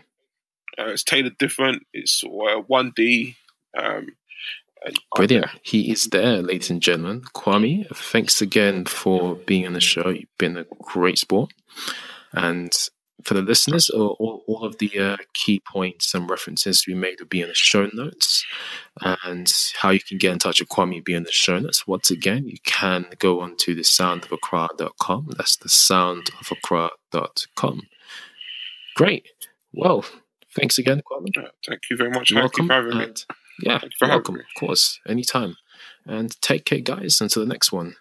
Uh, it's Tailored Different. It's uh, one D. Um, Brilliant. He is there, ladies and gentlemen. Kwame, thanks again for being on the show. You've been a great sport. And for the listeners, all, all, all of the uh, key points and references we made will be in the show notes. And how you can get in touch with Kwame will be in the show notes. Once again, you can go on to the soundofaccra.com. That's the soundofaccra.com. Great. Well, thanks again, Kwame. uh, thank you very much. Welcome. you for having me. and, Thank you for having welcome. Of course, anytime. And take care, guys. Until the next one.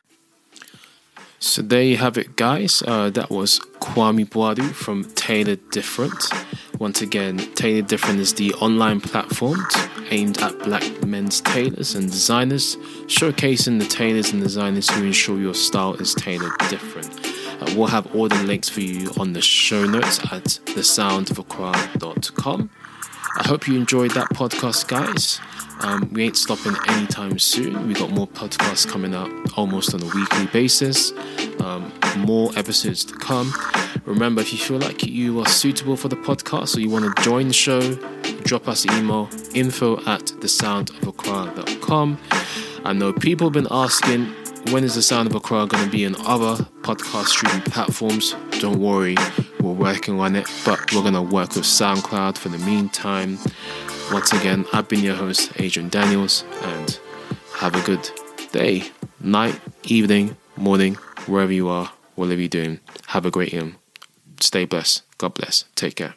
So there you have it, guys. Uh, that was Kwame Boadu from Tailored Different. Once again, Tailored Different is the online platform aimed at black men's tailors and designers, showcasing the tailors and designers who ensure your style is tailored different. Uh, we'll have all the links for you on the show notes at thesoundofaccra.com. I hope you enjoyed that podcast, guys. Um, we ain't stopping anytime soon. We got more podcasts coming up almost on a weekly basis. Um, more episodes to come. Remember, if you feel like you are suitable for the podcast or you want to join the show, drop us an email info at thesoundofaccra.com. I know people have been asking when is the Sound of Accra going to be on other podcast streaming platforms? Don't worry, we're working on it, but we're going to work with SoundCloud for the meantime. Once again, I've been your host, Adrian Daniels, and have a good day, night, evening, morning, wherever you are, whatever you're doing. Have a great evening. Stay blessed. God bless. Take care.